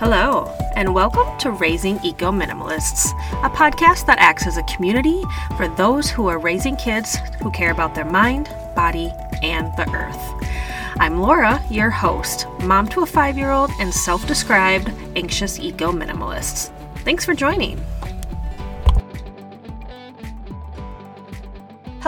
Hello, and welcome to Raising Eco Minimalists, a podcast that acts as a community for those who are raising kids who care about their mind, body, and the earth. I'm Laura, your host, mom to a five year old and self described anxious eco minimalist. Thanks for joining.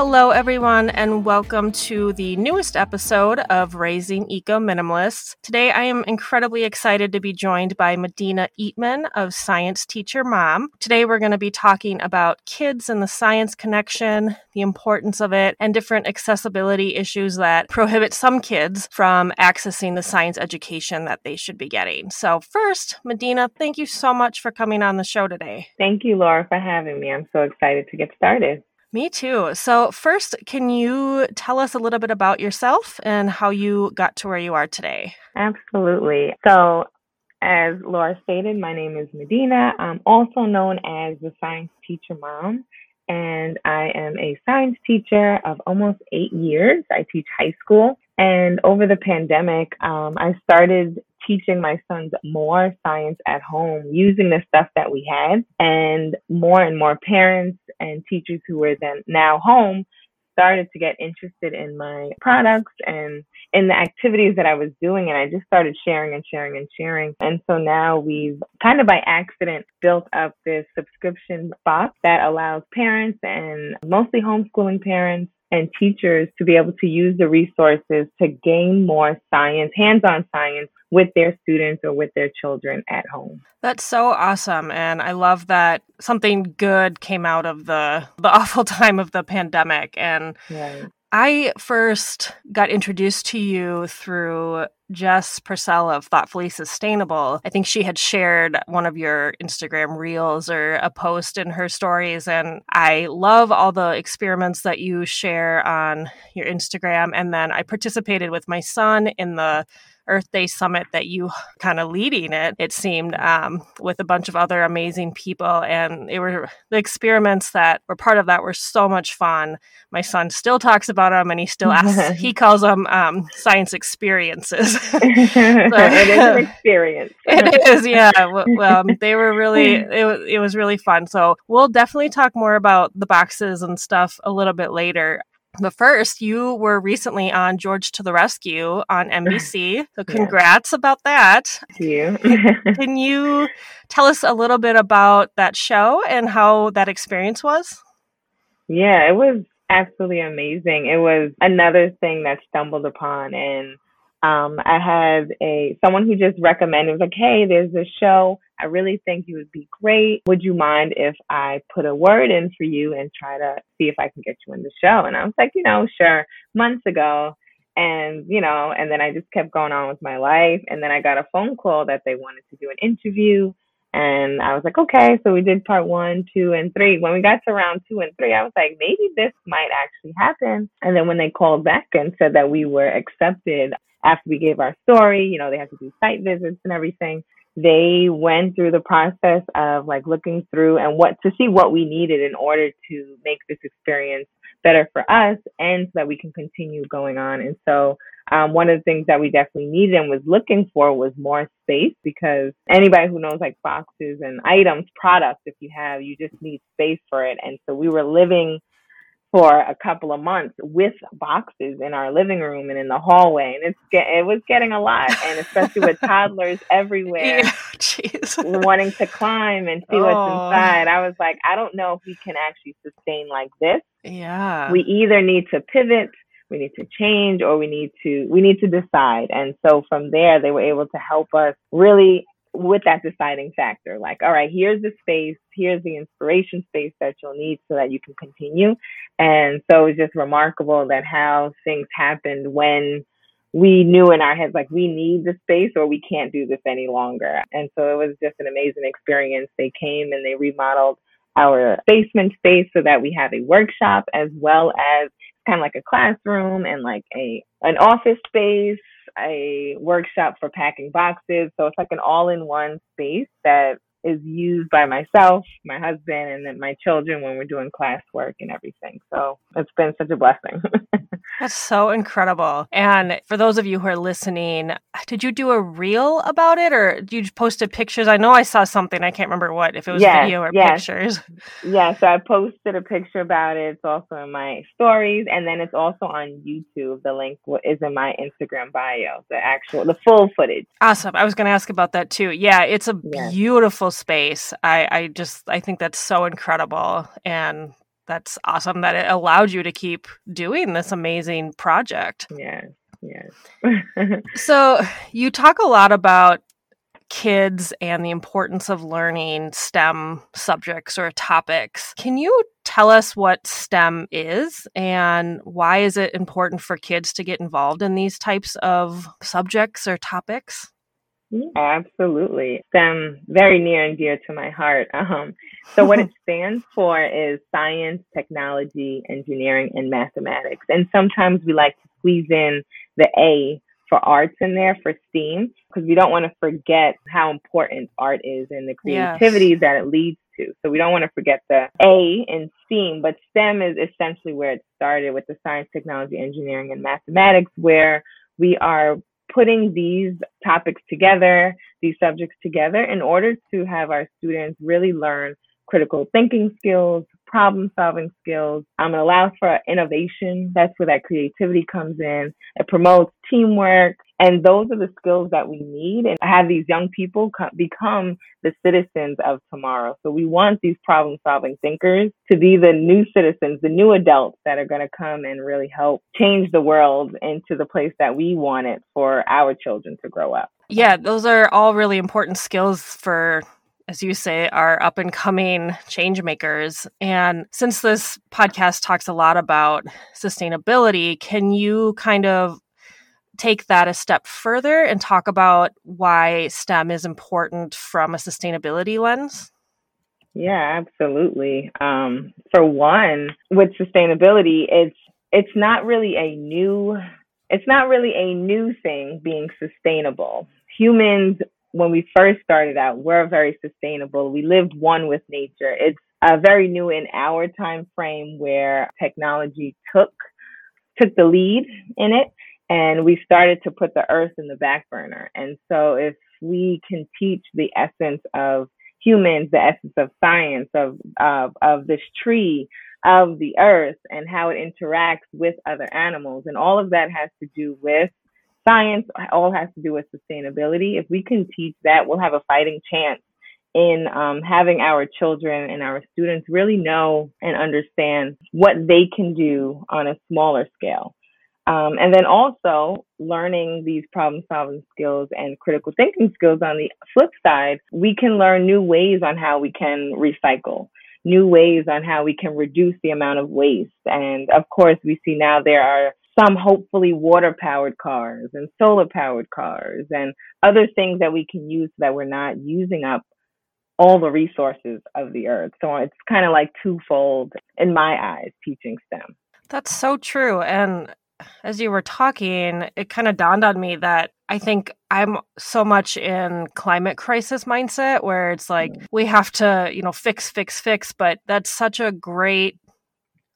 Hello, everyone, and welcome to the newest episode of Raising Eco Minimalists. Today, I am incredibly excited to be joined by Medina Eatman of Science Teacher Mom. Today, we're going to be talking about kids and the science connection, the importance of it, and different accessibility issues that prohibit some kids from accessing the science education that they should be getting. So, first, Medina, thank you so much for coming on the show today. Thank you, Laura, for having me. I'm so excited to get started. Me too. So, first, can you tell us a little bit about yourself and how you got to where you are today? Absolutely. So, as Laura stated, my name is Medina. I'm also known as the Science Teacher Mom, and I am a science teacher of almost eight years. I teach high school. And over the pandemic, um, I started teaching my sons more science at home using the stuff that we had. And more and more parents and teachers who were then now home started to get interested in my products and in the activities that I was doing. And I just started sharing and sharing and sharing. And so now we've kind of by accident built up this subscription box that allows parents and mostly homeschooling parents and teachers to be able to use the resources to gain more science, hands on science with their students or with their children at home. That's so awesome and I love that something good came out of the the awful time of the pandemic and. I first got introduced to you through Jess Purcell of Thoughtfully Sustainable. I think she had shared one of your Instagram reels or a post in her stories. And I love all the experiments that you share on your Instagram. And then I participated with my son in the Earth Day Summit that you kind of leading it, it seemed, um, with a bunch of other amazing people. And it were the experiments that were part of that were so much fun. My son still talks about them and he still asks, he calls them um, science experiences. so, it is an experience. it is, yeah. Well, they were really, it, it was really fun. So we'll definitely talk more about the boxes and stuff a little bit later. But first, you were recently on George to the Rescue on NBC. So congrats about that. Thank you. Can you tell us a little bit about that show and how that experience was? Yeah, it was absolutely amazing. It was another thing that stumbled upon and um, I had a someone who just recommended was like, "Hey, there's this show. I really think you would be great. Would you mind if I put a word in for you and try to see if I can get you in the show?" And I was like, "You know, sure." Months ago, and you know, and then I just kept going on with my life, and then I got a phone call that they wanted to do an interview. And I was like, okay, so we did part one, two, and three. When we got to round two and three, I was like, maybe this might actually happen. And then when they called back and said that we were accepted, after we gave our story, you know, they had to do site visits and everything. They went through the process of like looking through and what to see what we needed in order to make this experience better for us and so that we can continue going on. And so um, one of the things that we definitely needed and was looking for was more space because anybody who knows like boxes and items, products, if you have, you just need space for it. And so we were living for a couple of months with boxes in our living room and in the hallway and it's get, it was getting a lot and especially with toddlers everywhere yeah, wanting to climb and see oh. what's inside i was like i don't know if we can actually sustain like this. Yeah. We either need to pivot we need to change or we need to we need to decide and so from there they were able to help us really with that deciding factor like all right here's the space here's the inspiration space that you'll need so that you can continue. And so it's just remarkable that how things happened when we knew in our heads like we need the space or we can't do this any longer. And so it was just an amazing experience. They came and they remodeled our basement space so that we have a workshop as well as kind of like a classroom and like a an office space a workshop for packing boxes. So it's like an all in one space that is used by myself, my husband, and then my children when we're doing classwork and everything. So it's been such a blessing. That's so incredible. And for those of you who are listening, did you do a reel about it or you posted pictures? I know I saw something. I can't remember what, if it was yes, video or yes. pictures. Yeah, so I posted a picture about it. It's also in my stories and then it's also on YouTube. The link is in my Instagram bio, the actual, the full footage. Awesome. I was going to ask about that too. Yeah, it's a beautiful space. I, I just, I think that's so incredible. And that's awesome that it allowed you to keep doing this amazing project. Yeah. Yes. so you talk a lot about kids and the importance of learning STEM subjects or topics. Can you tell us what STEM is and why is it important for kids to get involved in these types of subjects or topics? Yeah, absolutely. STEM very near and dear to my heart. Um, so what it stands for is science, technology, engineering, and mathematics. And sometimes we like to squeeze in the A for arts in there for STEAM because we don't want to forget how important art is and the creativity yes. that it leads to. So we don't want to forget the A in STEAM, but STEM is essentially where it started with the science, technology, engineering, and mathematics, where we are putting these topics together, these subjects together in order to have our students really learn critical thinking skills, problem solving skills. Um, it allows for innovation. That's where that creativity comes in. It promotes teamwork. And those are the skills that we need and have these young people co- become the citizens of tomorrow. So we want these problem solving thinkers to be the new citizens, the new adults that are going to come and really help change the world into the place that we want it for our children to grow up. Yeah, those are all really important skills for as you say, are up and coming change makers. And since this podcast talks a lot about sustainability, can you kind of take that a step further and talk about why STEM is important from a sustainability lens? Yeah, absolutely. Um, for one, with sustainability, it's it's not really a new it's not really a new thing being sustainable. Humans when we first started out, we're very sustainable. We lived one with nature. It's uh, very new in our time frame where technology took took the lead in it, and we started to put the earth in the back burner. And so, if we can teach the essence of humans, the essence of science, of of of this tree, of the earth, and how it interacts with other animals, and all of that has to do with science all has to do with sustainability. If we can teach that, we'll have a fighting chance in um, having our children and our students really know and understand what they can do on a smaller scale. Um, and then also learning these problem solving skills and critical thinking skills on the flip side, we can learn new ways on how we can recycle, new ways on how we can reduce the amount of waste. And of course, we see now there are some hopefully water powered cars and solar powered cars and other things that we can use so that we're not using up all the resources of the earth. So it's kind of like twofold in my eyes teaching STEM. That's so true. And as you were talking, it kind of dawned on me that I think I'm so much in climate crisis mindset where it's like mm. we have to, you know, fix, fix, fix. But that's such a great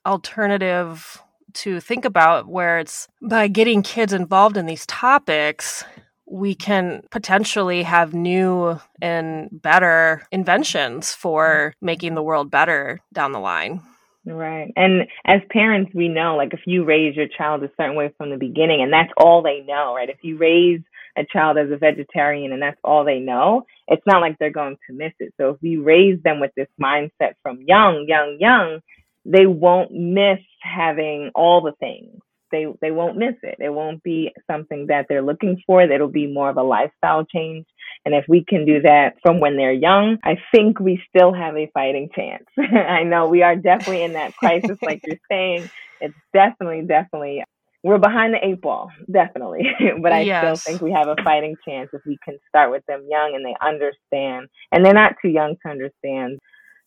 alternative to think about where it's by getting kids involved in these topics we can potentially have new and better inventions for making the world better down the line. Right. And as parents, we know like if you raise your child a certain way from the beginning and that's all they know, right? If you raise a child as a vegetarian and that's all they know, it's not like they're going to miss it. So if we raise them with this mindset from young, young, young, they won't miss having all the things. They they won't miss it. It won't be something that they're looking for. It'll be more of a lifestyle change. And if we can do that from when they're young, I think we still have a fighting chance. I know we are definitely in that crisis, like you're saying. It's definitely, definitely we're behind the eight ball, definitely. but I yes. still think we have a fighting chance if we can start with them young and they understand. And they're not too young to understand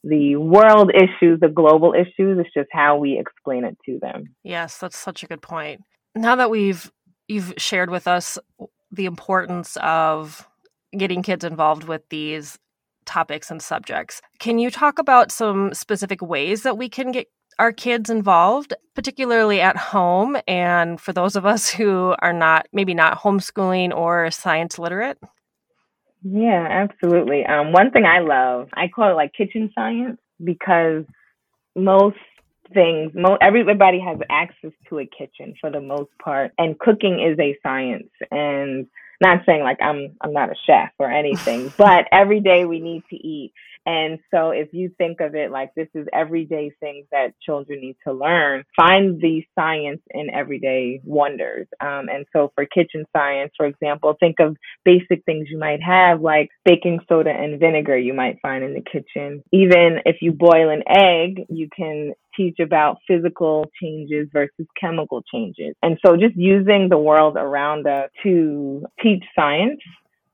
the world issues, the global issues. It's just how we explain it to them. Yes, that's such a good point. Now that we've you've shared with us the importance of getting kids involved with these topics and subjects, can you talk about some specific ways that we can get our kids involved, particularly at home, and for those of us who are not maybe not homeschooling or science literate? Yeah, absolutely. Um, one thing I love, I call it like kitchen science because most things, mo- everybody has access to a kitchen for the most part, and cooking is a science. And not saying like I'm I'm not a chef or anything, but every day we need to eat. And so if you think of it like this is everyday things that children need to learn, find the science in everyday wonders. Um, and so for kitchen science, for example, think of basic things you might have like baking soda and vinegar you might find in the kitchen. Even if you boil an egg, you can teach about physical changes versus chemical changes. And so just using the world around us to teach science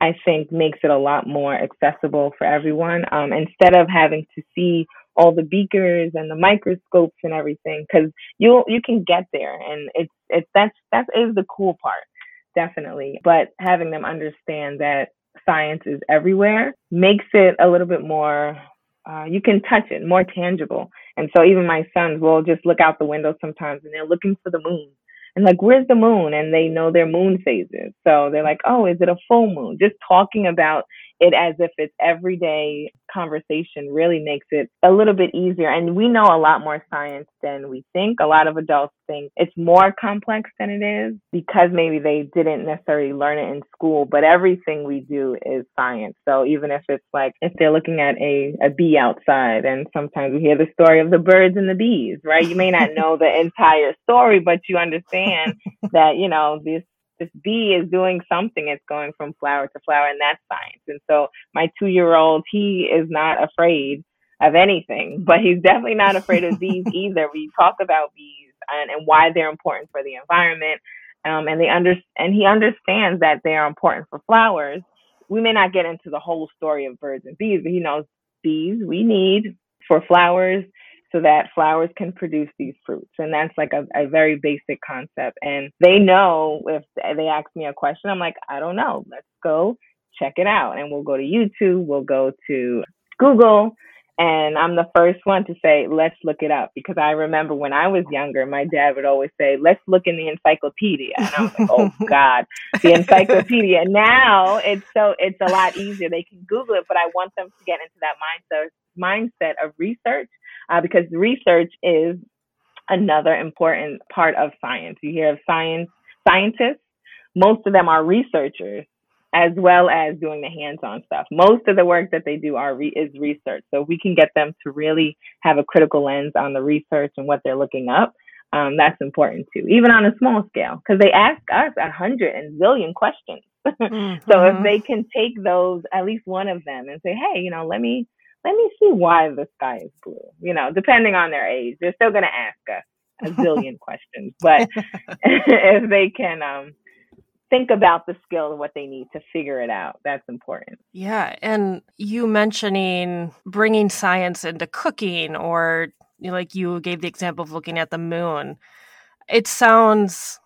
I think makes it a lot more accessible for everyone. Um, instead of having to see all the beakers and the microscopes and everything, because you you can get there, and it's it's that's that is the cool part, definitely. But having them understand that science is everywhere makes it a little bit more. Uh, you can touch it, more tangible. And so even my sons will just look out the window sometimes, and they're looking for the moon and like, where's the moon? And they know their moon phases. So they're like, oh, is it a full moon? Just talking about it as if it's everyday conversation really makes it a little bit easier. And we know a lot more science than we think. A lot of adults think it's more complex than it is because maybe they didn't necessarily learn it in school, but everything we do is science. So even if it's like, if they're looking at a, a bee outside and sometimes we hear the story of the birds and the bees, right? You may not know the entire story, but you understand that, you know, this this bee is doing something. It's going from flower to flower, and that's science. And so my two year old, he is not afraid of anything, but he's definitely not afraid of bees either. We talk about bees and, and why they're important for the environment. Um, and they under and he understands that they are important for flowers. We may not get into the whole story of birds and bees, but he knows bees we need for flowers so that flowers can produce these fruits. And that's like a, a very basic concept. And they know if they ask me a question, I'm like, I don't know. Let's go check it out. And we'll go to YouTube, we'll go to Google. And I'm the first one to say, let's look it up. Because I remember when I was younger, my dad would always say, let's look in the encyclopedia. And I was like, oh God, the encyclopedia. Now it's so, it's a lot easier. They can Google it, but I want them to get into that mindset, mindset of research uh, because research is another important part of science. You hear of science scientists, most of them are researchers as well as doing the hands-on stuff. Most of the work that they do are re- is research. So if we can get them to really have a critical lens on the research and what they're looking up, um, that's important too, even on a small scale, because they ask us a hundred and zillion questions. mm-hmm. So if mm-hmm. they can take those, at least one of them, and say, hey, you know, let me let me see why the sky is blue. You know, depending on their age, they're still going to ask us a zillion questions. But if they can um, think about the skill and what they need to figure it out, that's important. Yeah. And you mentioning bringing science into cooking, or you know, like you gave the example of looking at the moon, it sounds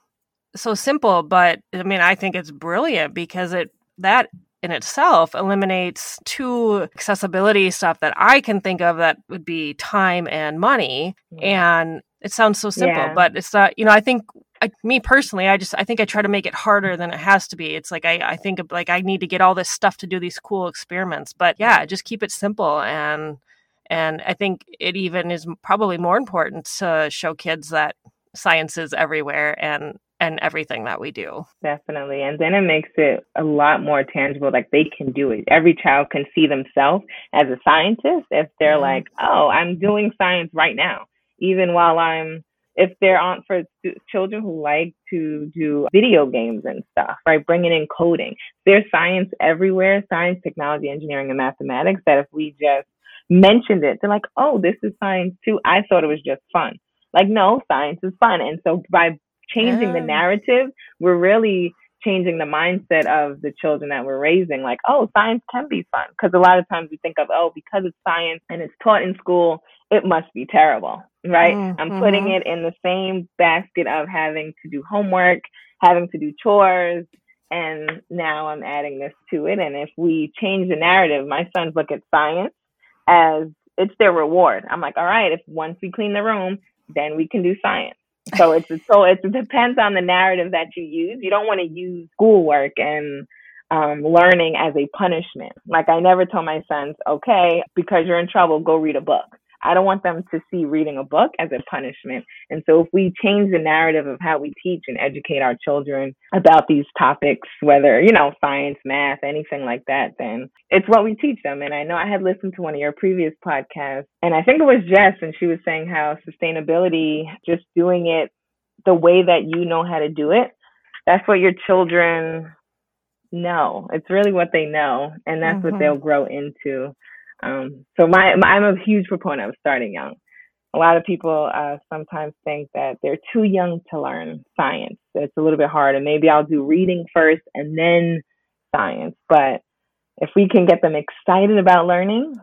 so simple, but I mean, I think it's brilliant because it that in itself eliminates two accessibility stuff that I can think of that would be time and money. And it sounds so simple, yeah. but it's not, you know, I think I, me personally, I just, I think I try to make it harder than it has to be. It's like, I, I think of like, I need to get all this stuff to do these cool experiments, but yeah, just keep it simple. And, and I think it even is probably more important to show kids that science is everywhere and and everything that we do. Definitely. And then it makes it a lot more tangible. Like they can do it. Every child can see themselves as a scientist if they're mm-hmm. like, oh, I'm doing science right now. Even while I'm, if they're on for children who like to do video games and stuff, right? Bringing in coding. There's science everywhere, science, technology, engineering, and mathematics that if we just mentioned it, they're like, oh, this is science too. I thought it was just fun. Like, no, science is fun. And so by changing the narrative, we're really changing the mindset of the children that we're raising. Like, oh, science can be fun. Because a lot of times we think of, oh, because it's science and it's taught in school, it must be terrible, right? Mm-hmm. I'm putting it in the same basket of having to do homework, having to do chores. And now I'm adding this to it. And if we change the narrative, my sons look at science as it's their reward. I'm like, all right, if once we clean the room, then we can do science. So it's so it depends on the narrative that you use. You don't want to use schoolwork and um, learning as a punishment. Like I never tell my sons, okay, because you're in trouble, go read a book. I don't want them to see reading a book as a punishment. And so if we change the narrative of how we teach and educate our children about these topics, whether, you know, science, math, anything like that, then it's what we teach them. And I know I had listened to one of your previous podcasts and I think it was Jess and she was saying how sustainability, just doing it the way that you know how to do it, that's what your children know. It's really what they know and that's mm-hmm. what they'll grow into. Um, so my, my, I'm a huge proponent of starting young. A lot of people uh, sometimes think that they're too young to learn science. It's a little bit hard, and maybe I'll do reading first and then science. But if we can get them excited about learning,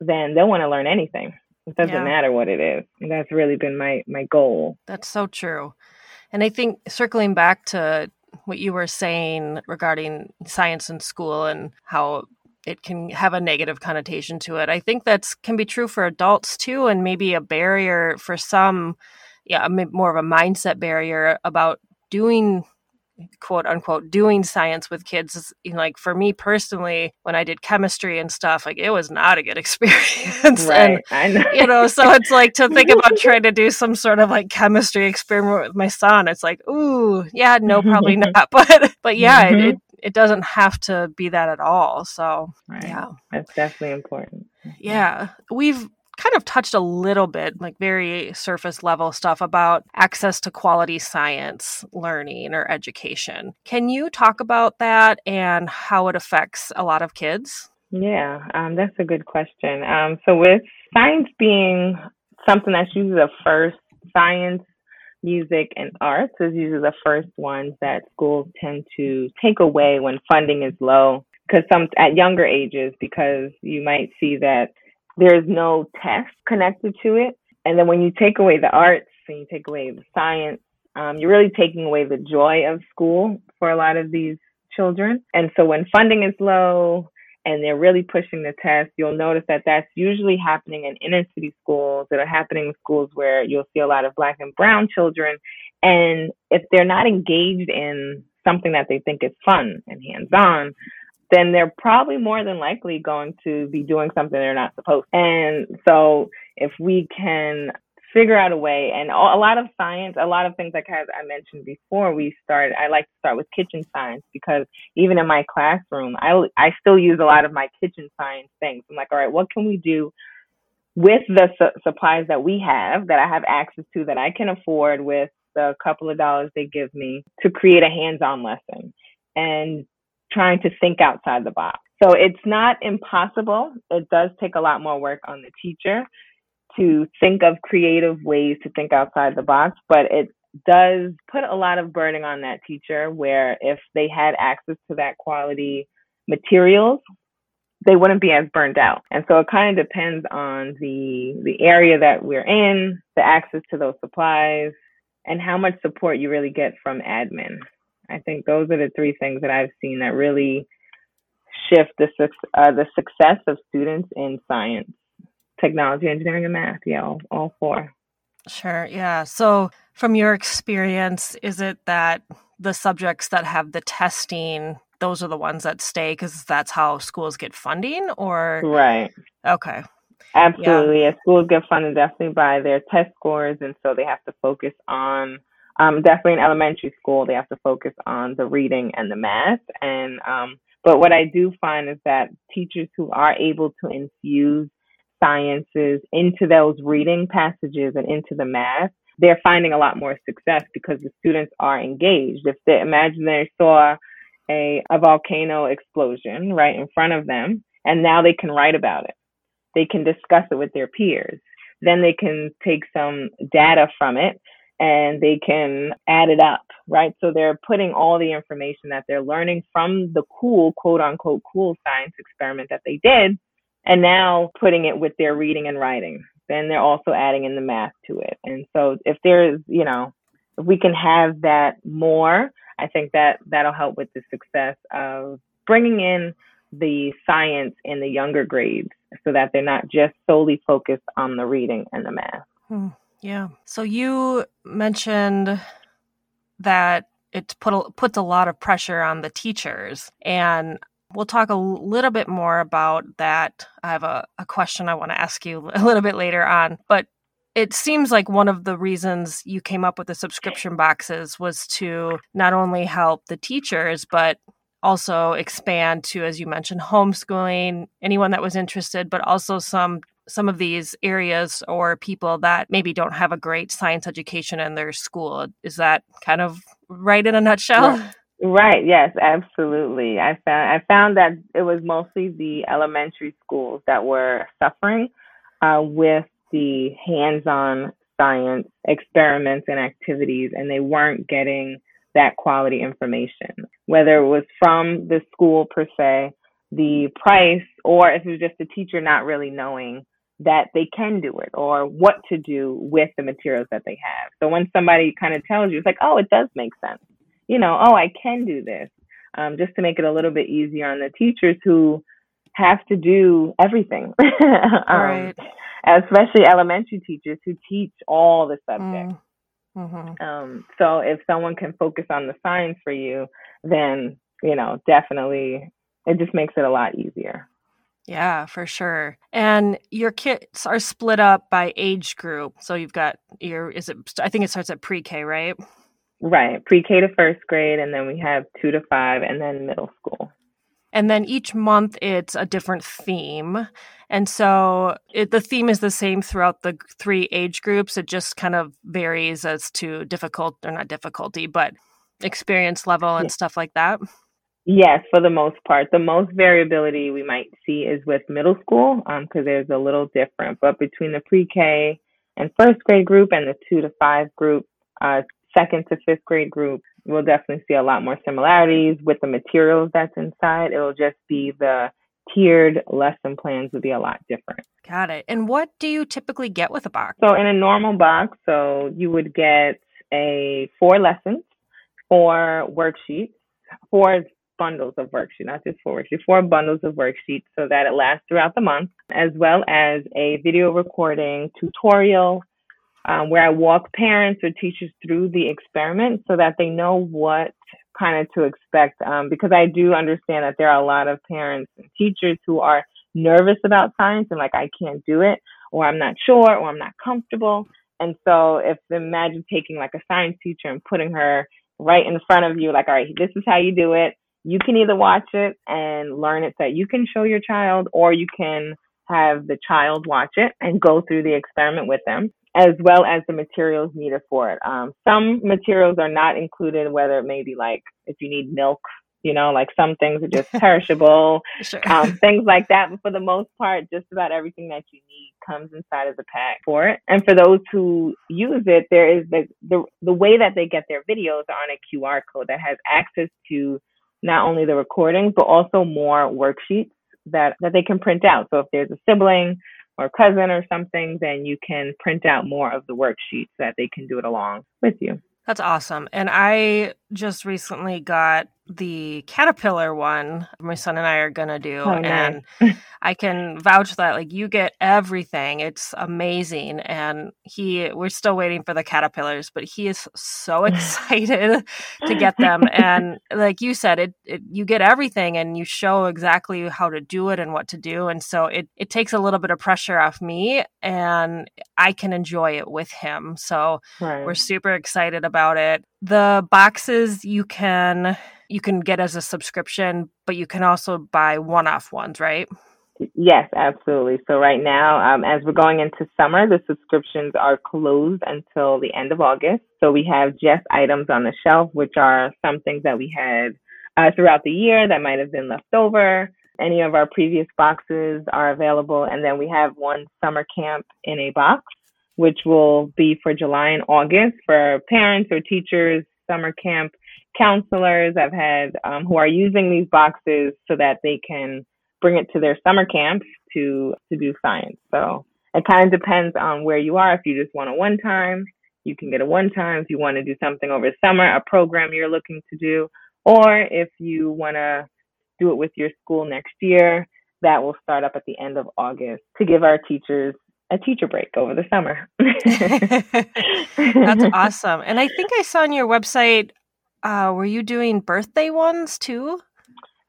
then they'll want to learn anything. It doesn't yeah. matter what it is. And that's really been my my goal. That's so true. And I think circling back to what you were saying regarding science in school and how it can have a negative connotation to it. I think that's can be true for adults too, and maybe a barrier for some, yeah, more of a mindset barrier about doing quote unquote doing science with kids you know, like for me personally when i did chemistry and stuff like it was not a good experience right and, know. you know so it's like to think about trying to do some sort of like chemistry experiment with my son it's like ooh yeah no probably not but but yeah mm-hmm. it, it doesn't have to be that at all. So, right. yeah. That's definitely important. Yeah. We've kind of touched a little bit, like very surface level stuff about access to quality science learning or education. Can you talk about that and how it affects a lot of kids? Yeah, um, that's a good question. Um, so, with science being something that's usually the first science music and arts is usually the first ones that schools tend to take away when funding is low because some at younger ages because you might see that there's no test connected to it and then when you take away the arts and you take away the science um, you're really taking away the joy of school for a lot of these children and so when funding is low and they're really pushing the test, you'll notice that that's usually happening in inner city schools that are happening in schools where you'll see a lot of black and brown children. And if they're not engaged in something that they think is fun and hands on, then they're probably more than likely going to be doing something they're not supposed to. And so if we can figure out a way. And a lot of science, a lot of things like as I mentioned before, we started. I like to start with kitchen science because even in my classroom, I I still use a lot of my kitchen science things. I'm like, all right, what can we do with the su- supplies that we have that I have access to that I can afford with the couple of dollars they give me to create a hands-on lesson and trying to think outside the box. So it's not impossible. It does take a lot more work on the teacher to think of creative ways to think outside the box, but it does put a lot of burden on that teacher where if they had access to that quality materials, they wouldn't be as burned out. And so it kind of depends on the the area that we're in, the access to those supplies, and how much support you really get from admin. I think those are the three things that I've seen that really shift the uh, the success of students in science technology, engineering, and math. Yeah, all, all four. Sure. Yeah. So, from your experience, is it that the subjects that have the testing, those are the ones that stay because that's how schools get funding, or right? Okay. Absolutely. Yeah. yeah. Schools get funded definitely by their test scores, and so they have to focus on. Um, definitely in elementary school, they have to focus on the reading and the math. And um, but what I do find is that teachers who are able to infuse sciences into those reading passages and into the math, they're finding a lot more success because the students are engaged. If they imagine they saw a, a volcano explosion right in front of them, and now they can write about it. They can discuss it with their peers. Then they can take some data from it and they can add it up, right? So they're putting all the information that they're learning from the cool, quote unquote, cool science experiment that they did and now putting it with their reading and writing. Then they're also adding in the math to it. And so if there's, you know, if we can have that more, I think that that'll help with the success of bringing in the science in the younger grades so that they're not just solely focused on the reading and the math. Hmm. Yeah. So you mentioned that it put a, puts a lot of pressure on the teachers, and we'll talk a little bit more about that. I have a, a question I want to ask you a little bit later on, but it seems like one of the reasons you came up with the subscription boxes was to not only help the teachers, but also expand to, as you mentioned, homeschooling, anyone that was interested, but also some some of these areas or people that maybe don't have a great science education in their school. Is that kind of right in a nutshell? Right. Right. Yes, absolutely. I found I found that it was mostly the elementary schools that were suffering uh, with the hands-on science experiments and activities, and they weren't getting that quality information, whether it was from the school per se, the price, or if it was just the teacher not really knowing that they can do it or what to do with the materials that they have. So when somebody kind of tells you, it's like, oh, it does make sense. You know, oh, I can do this. Um, just to make it a little bit easier on the teachers who have to do everything. um, right. Especially elementary teachers who teach all the subjects. Mm. Mm-hmm. Um, so if someone can focus on the science for you, then you know definitely it just makes it a lot easier. Yeah, for sure. And your kids are split up by age group. So you've got your is it I think it starts at pre-K, right? Right, pre-K to first grade and then we have 2 to 5 and then middle school. And then each month it's a different theme. And so it, the theme is the same throughout the three age groups. It just kind of varies as to difficult or not difficulty, but experience level and yeah. stuff like that. Yes, for the most part. The most variability we might see is with middle school because um, there's a little different. But between the pre K and first grade group and the two to five group, uh, second to fifth grade group, we'll definitely see a lot more similarities with the materials that's inside. It'll just be the tiered lesson plans would be a lot different. Got it. And what do you typically get with a box? So in a normal box, so you would get a four lessons, four worksheets, four bundles of worksheets, not just four worksheets, four bundles of worksheets so that it lasts throughout the month, as well as a video recording tutorial um, where I walk parents or teachers through the experiment so that they know what kind of to expect. Um, because I do understand that there are a lot of parents and teachers who are nervous about science and like, I can't do it, or I'm not sure, or I'm not comfortable. And so if imagine taking like a science teacher and putting her right in front of you, like, all right, this is how you do it. You can either watch it and learn it so that you can show your child, or you can have the child watch it and go through the experiment with them as well as the materials needed for it. Um, some materials are not included, whether it may be like if you need milk, you know, like some things are just perishable, sure. um, things like that. But for the most part, just about everything that you need comes inside of the pack for it. And for those who use it, there is the, the, the way that they get their videos are on a QR code that has access to not only the recordings, but also more worksheets that, that they can print out. So if there's a sibling or cousin or something, then you can print out more of the worksheets that they can do it along with you. That's awesome. And I just recently got the caterpillar one my son and I are gonna do. Oh, nice. And I can vouch that like you get everything. It's amazing. And he we're still waiting for the caterpillars, but he is so excited to get them. And like you said, it, it you get everything and you show exactly how to do it and what to do. And so it, it takes a little bit of pressure off me and I can enjoy it with him. So right. we're super excited about it. The boxes you can you can get as a subscription, but you can also buy one-off ones, right? Yes, absolutely. So right now, um, as we're going into summer, the subscriptions are closed until the end of August. So we have just items on the shelf, which are some things that we had uh, throughout the year that might have been left over. Any of our previous boxes are available, and then we have one summer camp in a box, which will be for July and August for parents or teachers. Summer camp counselors I've had um, who are using these boxes so that they can bring it to their summer camps to to do science. So it kind of depends on where you are. If you just want a one time, you can get a one time. If you want to do something over summer, a program you're looking to do, or if you want to do it with your school next year, that will start up at the end of August to give our teachers a teacher break over the summer. That's awesome. And I think I saw on your website, uh, were you doing birthday ones too?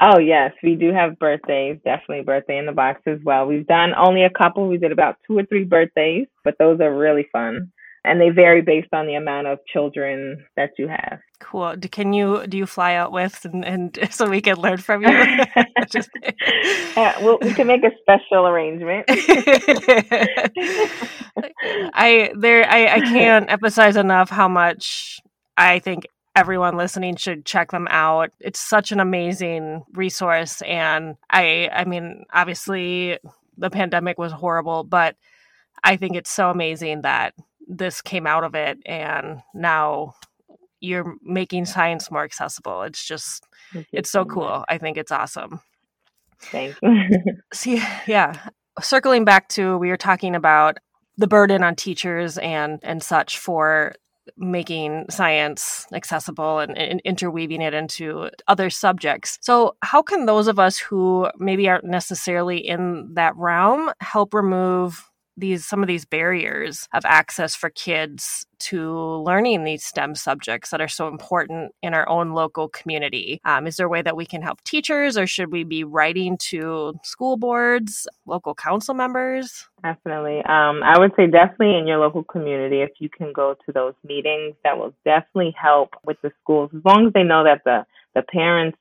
Oh yes, we do have birthdays. Definitely birthday in the box as well. We've done only a couple. We did about two or three birthdays, but those are really fun and they vary based on the amount of children that you have. Cool. Can you do you fly out with and, and so we can learn from you? Just... yeah, well, we can make a special arrangement. I there I, I can't emphasize enough how much I think everyone listening should check them out. It's such an amazing resource and I I mean obviously the pandemic was horrible, but I think it's so amazing that this came out of it and now you're making science more accessible. It's just it's so cool. I think it's awesome. Thank you. See yeah circling back to we were talking about the burden on teachers and and such for making science accessible and, and, interweaving it into other subjects. So, how can those of us who maybe aren't necessarily in that realm help remove these some of these barriers of access for kids to learning these STEM subjects that are so important in our own local community. Um, is there a way that we can help teachers, or should we be writing to school boards, local council members? Definitely. Um, I would say definitely in your local community, if you can go to those meetings, that will definitely help with the schools. As long as they know that the, the parents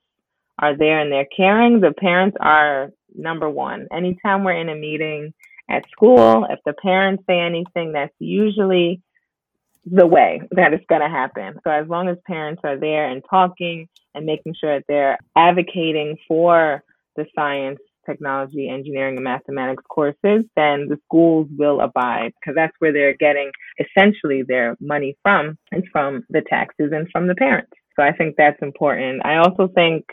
are there and they're caring, the parents are number one. Anytime we're in a meeting, at school, if the parents say anything, that's usually the way that it's going to happen. So as long as parents are there and talking and making sure that they're advocating for the science, technology, engineering, and mathematics courses, then the schools will abide because that's where they're getting essentially their money from. It's from the taxes and from the parents. So I think that's important. I also think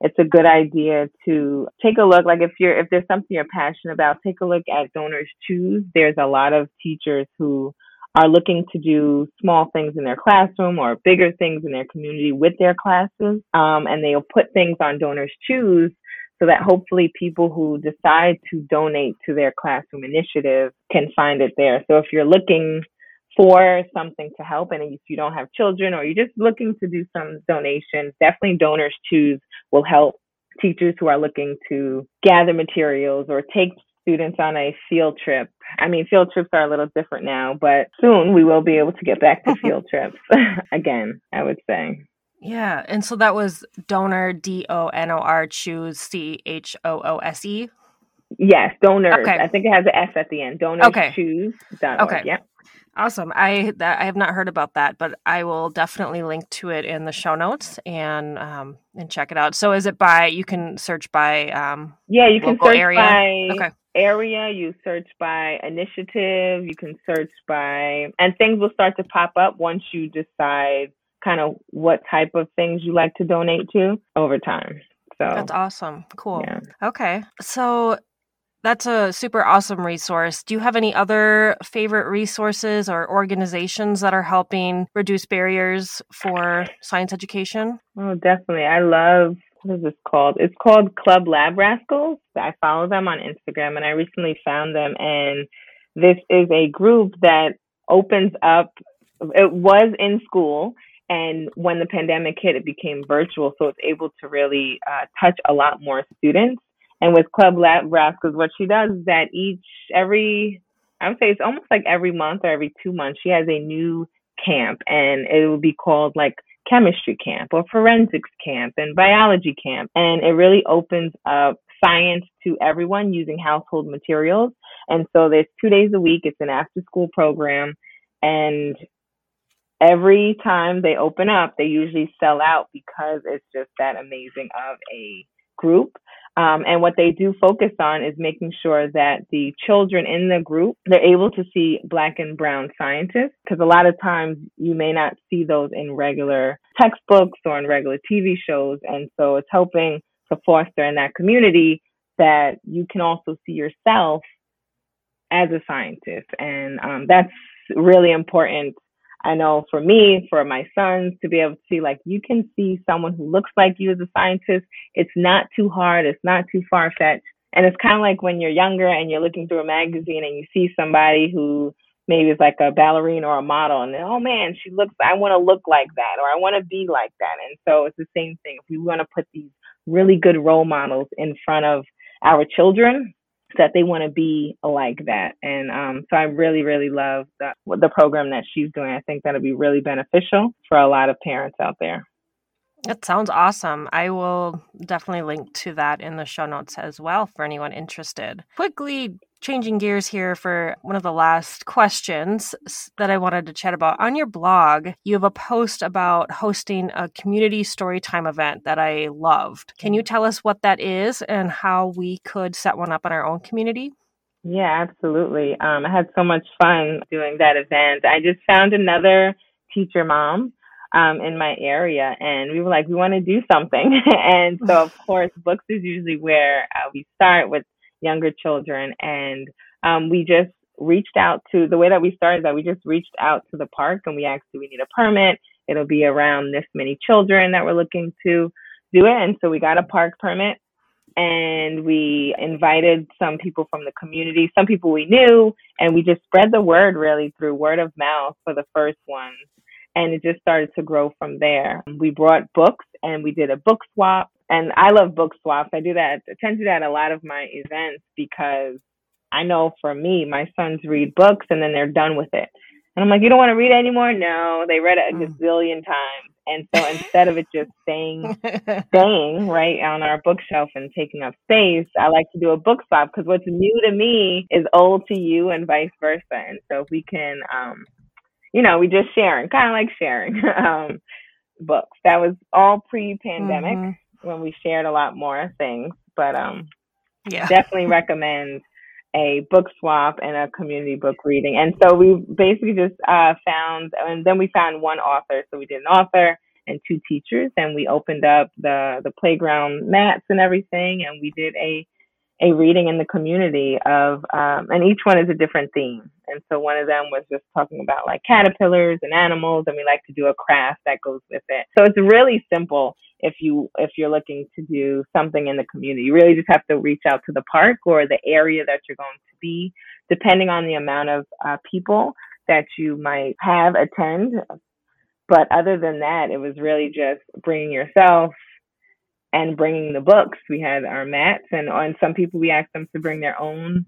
it's a good idea to take a look like if you're if there's something you're passionate about take a look at donors choose there's a lot of teachers who are looking to do small things in their classroom or bigger things in their community with their classes um, and they'll put things on donors choose so that hopefully people who decide to donate to their classroom initiative can find it there so if you're looking for something to help. And if you don't have children or you're just looking to do some donations, definitely Donors Choose will help teachers who are looking to gather materials or take students on a field trip. I mean, field trips are a little different now, but soon we will be able to get back to field trips again, I would say. Yeah. And so that was donor, D O N O R, choose, C H O O S E. Yes, donors. Okay. I think it has an S at the end. Donors okay. choose. Okay. Yeah. Awesome. I that I have not heard about that, but I will definitely link to it in the show notes and um and check it out. So is it by you can search by um Yeah, you can search area? by okay. area, you search by initiative, you can search by and things will start to pop up once you decide kind of what type of things you like to donate to over time. So That's awesome. Cool. Yeah. Okay. So that's a super awesome resource. Do you have any other favorite resources or organizations that are helping reduce barriers for science education? Oh, definitely. I love what is this called? It's called Club Lab Rascals. I follow them on Instagram and I recently found them and this is a group that opens up it was in school and when the pandemic hit it became virtual so it's able to really uh, touch a lot more students and with Club Lab Rascals, what she does is that each, every, I would say it's almost like every month or every two months, she has a new camp and it will be called like chemistry camp or forensics camp and biology camp. And it really opens up science to everyone using household materials. And so there's two days a week. It's an after school program. And every time they open up, they usually sell out because it's just that amazing of a group. Um, and what they do focus on is making sure that the children in the group they're able to see black and brown scientists because a lot of times you may not see those in regular textbooks or in regular TV shows, and so it's helping to foster in that community that you can also see yourself as a scientist, and um, that's really important I know for me, for my sons to be able to see, like, you can see someone who looks like you as a scientist. It's not too hard. It's not too far fetched. And it's kind of like when you're younger and you're looking through a magazine and you see somebody who maybe is like a ballerina or a model and then, oh man, she looks, I want to look like that or I want to be like that. And so it's the same thing. If we want to put these really good role models in front of our children, that they want to be like that. And um, so I really, really love the, the program that she's doing. I think that'll be really beneficial for a lot of parents out there. That sounds awesome. I will definitely link to that in the show notes as well for anyone interested. Quickly changing gears here for one of the last questions that I wanted to chat about. On your blog, you have a post about hosting a community storytime event that I loved. Can you tell us what that is and how we could set one up in our own community? Yeah, absolutely. Um, I had so much fun doing that event. I just found another teacher mom um, in my area, and we were like, we want to do something. and so, of course, books is usually where uh, we start with younger children, and um, we just reached out to the way that we started that we just reached out to the park and we asked, do we need a permit? It'll be around this many children that we're looking to do it, and so we got a park permit. And we invited some people from the community, some people we knew, and we just spread the word really through word of mouth for the first one and it just started to grow from there. We brought books and we did a book swap. And I love book swaps. I do that, I tend to do that at a lot of my events because I know for me, my sons read books and then they're done with it. And I'm like, you don't want to read anymore? No, they read it a mm. gazillion times. And so instead of it just staying, staying right on our bookshelf and taking up space, I like to do a book swap because what's new to me is old to you and vice versa. And so if we can um, you know, we just sharing, kind of like sharing um, books. That was all pre-pandemic mm-hmm. when we shared a lot more things, but um, yeah, definitely recommend a book swap and a community book reading. And so we basically just uh, found, and then we found one author. So we did an author and two teachers, and we opened up the the playground mats and everything, and we did a a reading in the community of, um, and each one is a different theme. And so one of them was just talking about like caterpillars and animals, and we like to do a craft that goes with it. So it's really simple if you if you're looking to do something in the community. You really just have to reach out to the park or the area that you're going to be, depending on the amount of uh, people that you might have attend. But other than that, it was really just bringing yourself, and bringing the books. We had our mats, and on some people we asked them to bring their own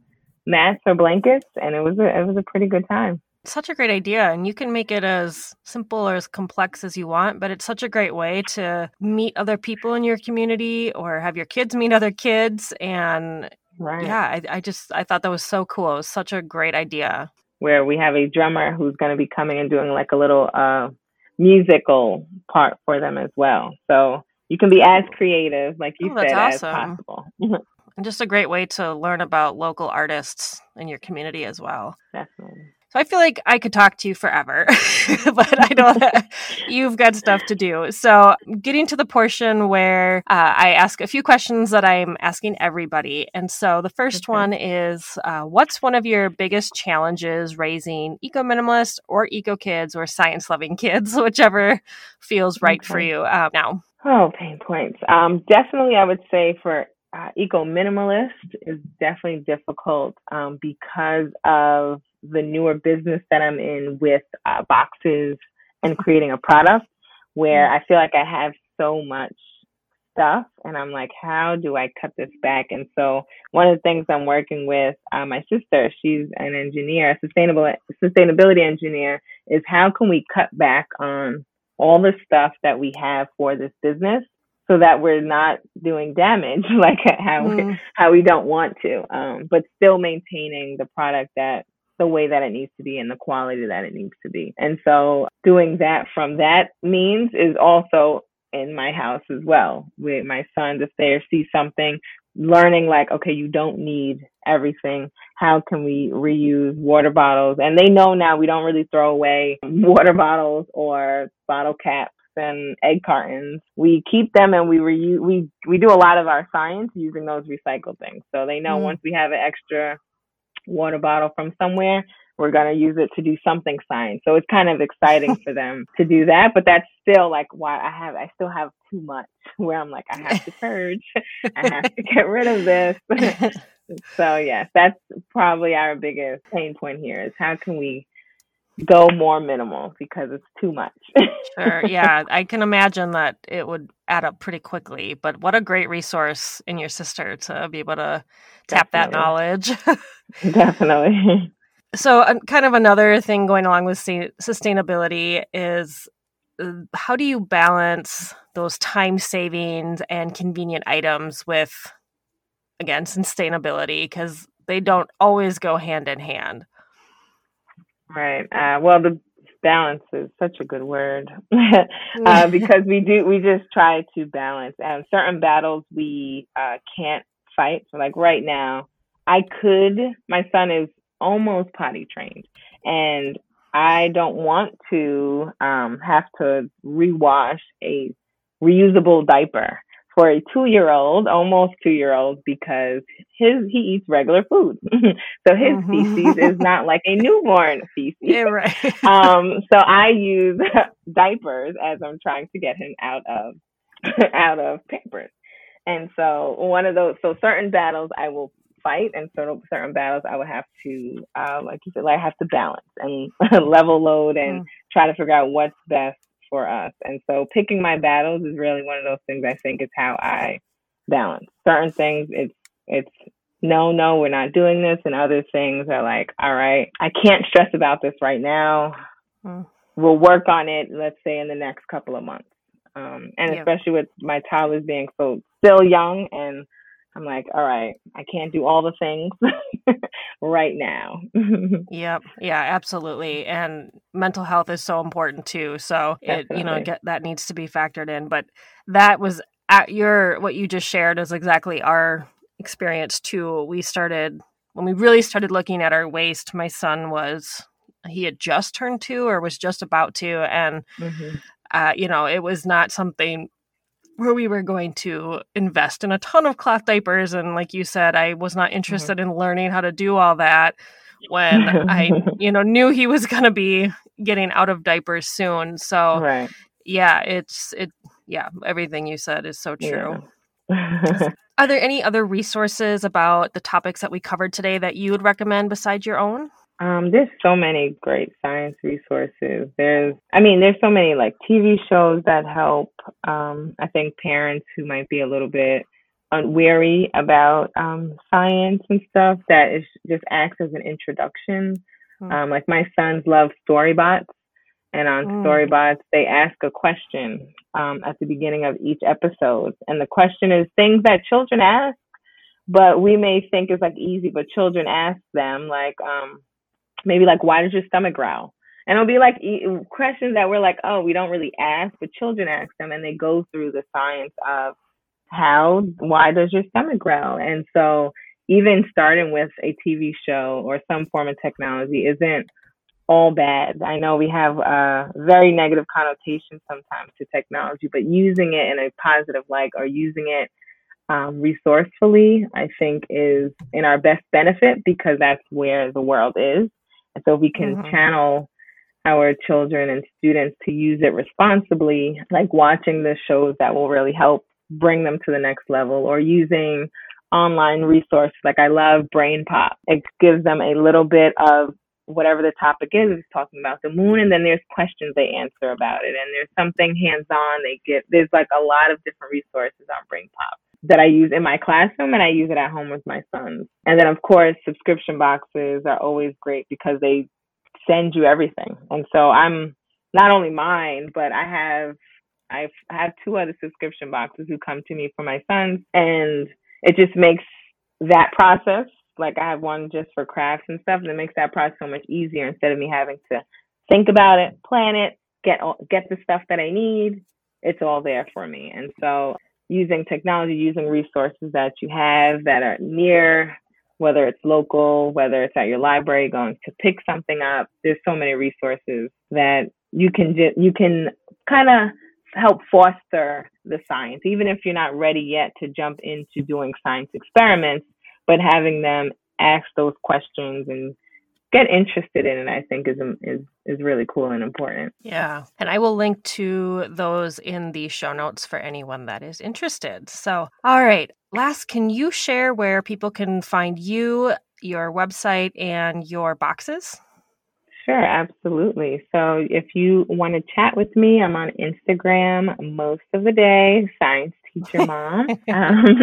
mats or blankets, and it was a, it was a pretty good time. Such a great idea, and you can make it as simple or as complex as you want. But it's such a great way to meet other people in your community, or have your kids meet other kids. And right. yeah, I, I just I thought that was so cool. It was such a great idea. Where we have a drummer who's going to be coming and doing like a little uh, musical part for them as well. So you can be as creative, like you oh, said, awesome. as possible. and just a great way to learn about local artists in your community as well. Definitely. So I feel like I could talk to you forever, but I know that you've got stuff to do. So getting to the portion where uh, I ask a few questions that I'm asking everybody. And so the first okay. one is uh, what's one of your biggest challenges raising eco minimalist or eco kids or science loving kids, whichever feels right okay. for you uh, now? Oh, pain points. Um, definitely, I would say for uh, eco minimalist is definitely difficult um, because of the newer business that I'm in with uh, boxes and creating a product where I feel like I have so much stuff and I'm like, how do I cut this back? And so one of the things I'm working with uh, my sister, she's an engineer, a sustainable sustainability engineer, is how can we cut back on all the stuff that we have for this business so that we're not doing damage like how mm. we, how we don't want to um, but still maintaining the product that the way that it needs to be and the quality that it needs to be and so doing that from that means is also in my house as well with my son if they see something learning like okay you don't need everything how can we reuse water bottles and they know now we don't really throw away water bottles or bottle caps and egg cartons we keep them and we reuse we we do a lot of our science using those recycled things so they know mm. once we have an extra water bottle from somewhere we're going to use it to do something science. So it's kind of exciting for them to do that. But that's still like why I have, I still have too much where I'm like, I have to purge, I have to get rid of this. so yes, that's probably our biggest pain point here is how can we go more minimal because it's too much. sure. Yeah. I can imagine that it would add up pretty quickly. But what a great resource in your sister to be able to tap Definitely. that knowledge. Definitely. So, uh, kind of another thing going along with sustainability is how do you balance those time savings and convenient items with, again, sustainability? Because they don't always go hand in hand. Right. Uh, well, the balance is such a good word uh, because we do we just try to balance. Um, certain battles we uh, can't fight. So, like right now, I could. My son is almost potty trained, and I don't want to um, have to rewash a reusable diaper for a two year old, almost two year old, because his he eats regular food. so his mm-hmm. feces is not like a newborn feces. Yeah, right. um, so I use diapers as I'm trying to get him out of out of pampers. And so one of those so certain battles I will fight and certain certain battles I would have to uh, like you said, like I have to balance and level load and mm. try to figure out what's best for us. And so picking my battles is really one of those things I think is how I balance. Certain things it's it's no, no, we're not doing this and other things are like, all right, I can't stress about this right now. Mm. We'll work on it, let's say in the next couple of months. Um, and yeah. especially with my toddlers being so still young and I'm like, all right, I can't do all the things right now. yep. Yeah, absolutely. And mental health is so important too. So Definitely. it, you know, get, that needs to be factored in. But that was at your, what you just shared is exactly our experience too. We started, when we really started looking at our waste, my son was, he had just turned two or was just about to. And, mm-hmm. uh, you know, it was not something where we were going to invest in a ton of cloth diapers and like you said i was not mm-hmm. interested mm-hmm. in learning how to do all that when i you know knew he was going to be getting out of diapers soon so right. yeah it's it yeah everything you said is so true yeah. are there any other resources about the topics that we covered today that you would recommend besides your own um, there's so many great science resources. There's, I mean, there's so many like TV shows that help. Um, I think parents who might be a little bit unwary about um, science and stuff that is just acts as an introduction. Mm. Um, like my sons love Storybots, and on mm. Storybots they ask a question um, at the beginning of each episode, and the question is things that children ask, but we may think is like easy, but children ask them like, um, maybe like, why does your stomach growl? And it'll be like questions that we're like, oh, we don't really ask, but children ask them and they go through the science of how, why does your stomach growl? And so even starting with a TV show or some form of technology isn't all bad. I know we have a very negative connotation sometimes to technology, but using it in a positive light or using it um, resourcefully, I think is in our best benefit because that's where the world is. So we can mm-hmm. channel our children and students to use it responsibly, like watching the shows that will really help bring them to the next level or using online resources. Like I love BrainPop. It gives them a little bit of whatever the topic is, it's talking about the moon, and then there's questions they answer about it, and there's something hands on they get. There's like a lot of different resources on BrainPop that I use in my classroom and I use it at home with my sons. And then, of course, subscription boxes are always great because they send you everything. And so I'm not only mine, but I have I have two other subscription boxes who come to me for my sons, and it just makes that process like I have one just for crafts and stuff, and it makes that process so much easier instead of me having to think about it, plan it, get all, get the stuff that I need. It's all there for me, and so using technology, using resources that you have that are near, whether it's local, whether it's at your library, going to pick something up. There's so many resources that you can you can kind of help foster the science, even if you're not ready yet to jump into doing science experiments, but having them ask those questions and get interested in it, I think is um, is is really cool and important. Yeah. And I will link to those in the show notes for anyone that is interested. So, all right. Last, can you share where people can find you, your website, and your boxes? Sure, absolutely. So if you want to chat with me, I'm on Instagram most of the day, Science Teacher Mom. um,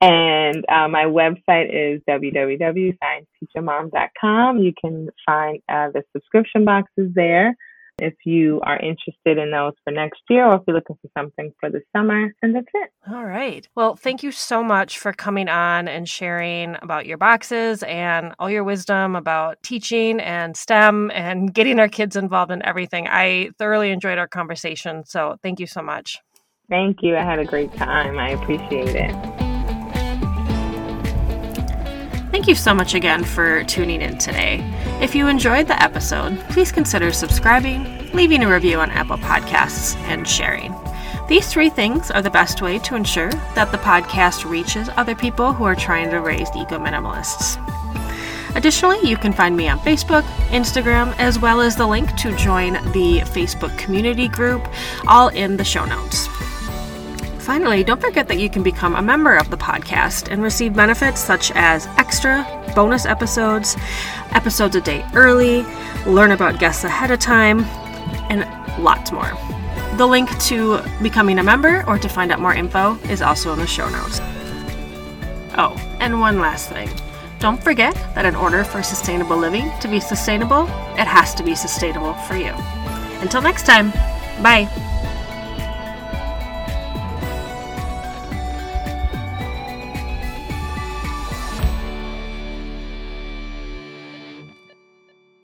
and uh, my website is www.scienceteachermom.com. You can find uh, the subscription boxes there if you are interested in those for next year or if you're looking for something for the summer. And that's it. All right. Well, thank you so much for coming on and sharing about your boxes and all your wisdom about teaching and STEM and getting our kids involved in everything. I thoroughly enjoyed our conversation. So thank you so much. Thank you. I had a great time. I appreciate it. Thank you so much again for tuning in today. If you enjoyed the episode, please consider subscribing, leaving a review on Apple Podcasts, and sharing. These three things are the best way to ensure that the podcast reaches other people who are trying to raise eco minimalists. Additionally, you can find me on Facebook, Instagram, as well as the link to join the Facebook community group, all in the show notes. Finally, don't forget that you can become a member of the podcast and receive benefits such as extra bonus episodes, episodes a day early, learn about guests ahead of time, and lots more. The link to becoming a member or to find out more info is also in the show notes. Oh, and one last thing. Don't forget that in order for sustainable living to be sustainable, it has to be sustainable for you. Until next time, bye.